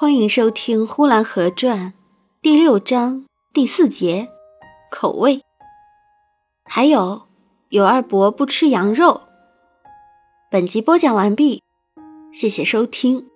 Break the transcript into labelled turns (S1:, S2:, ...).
S1: 欢迎收听呼兰河传第六章第四节口味。还有有二伯不吃羊肉。本集播讲完毕，谢谢收听。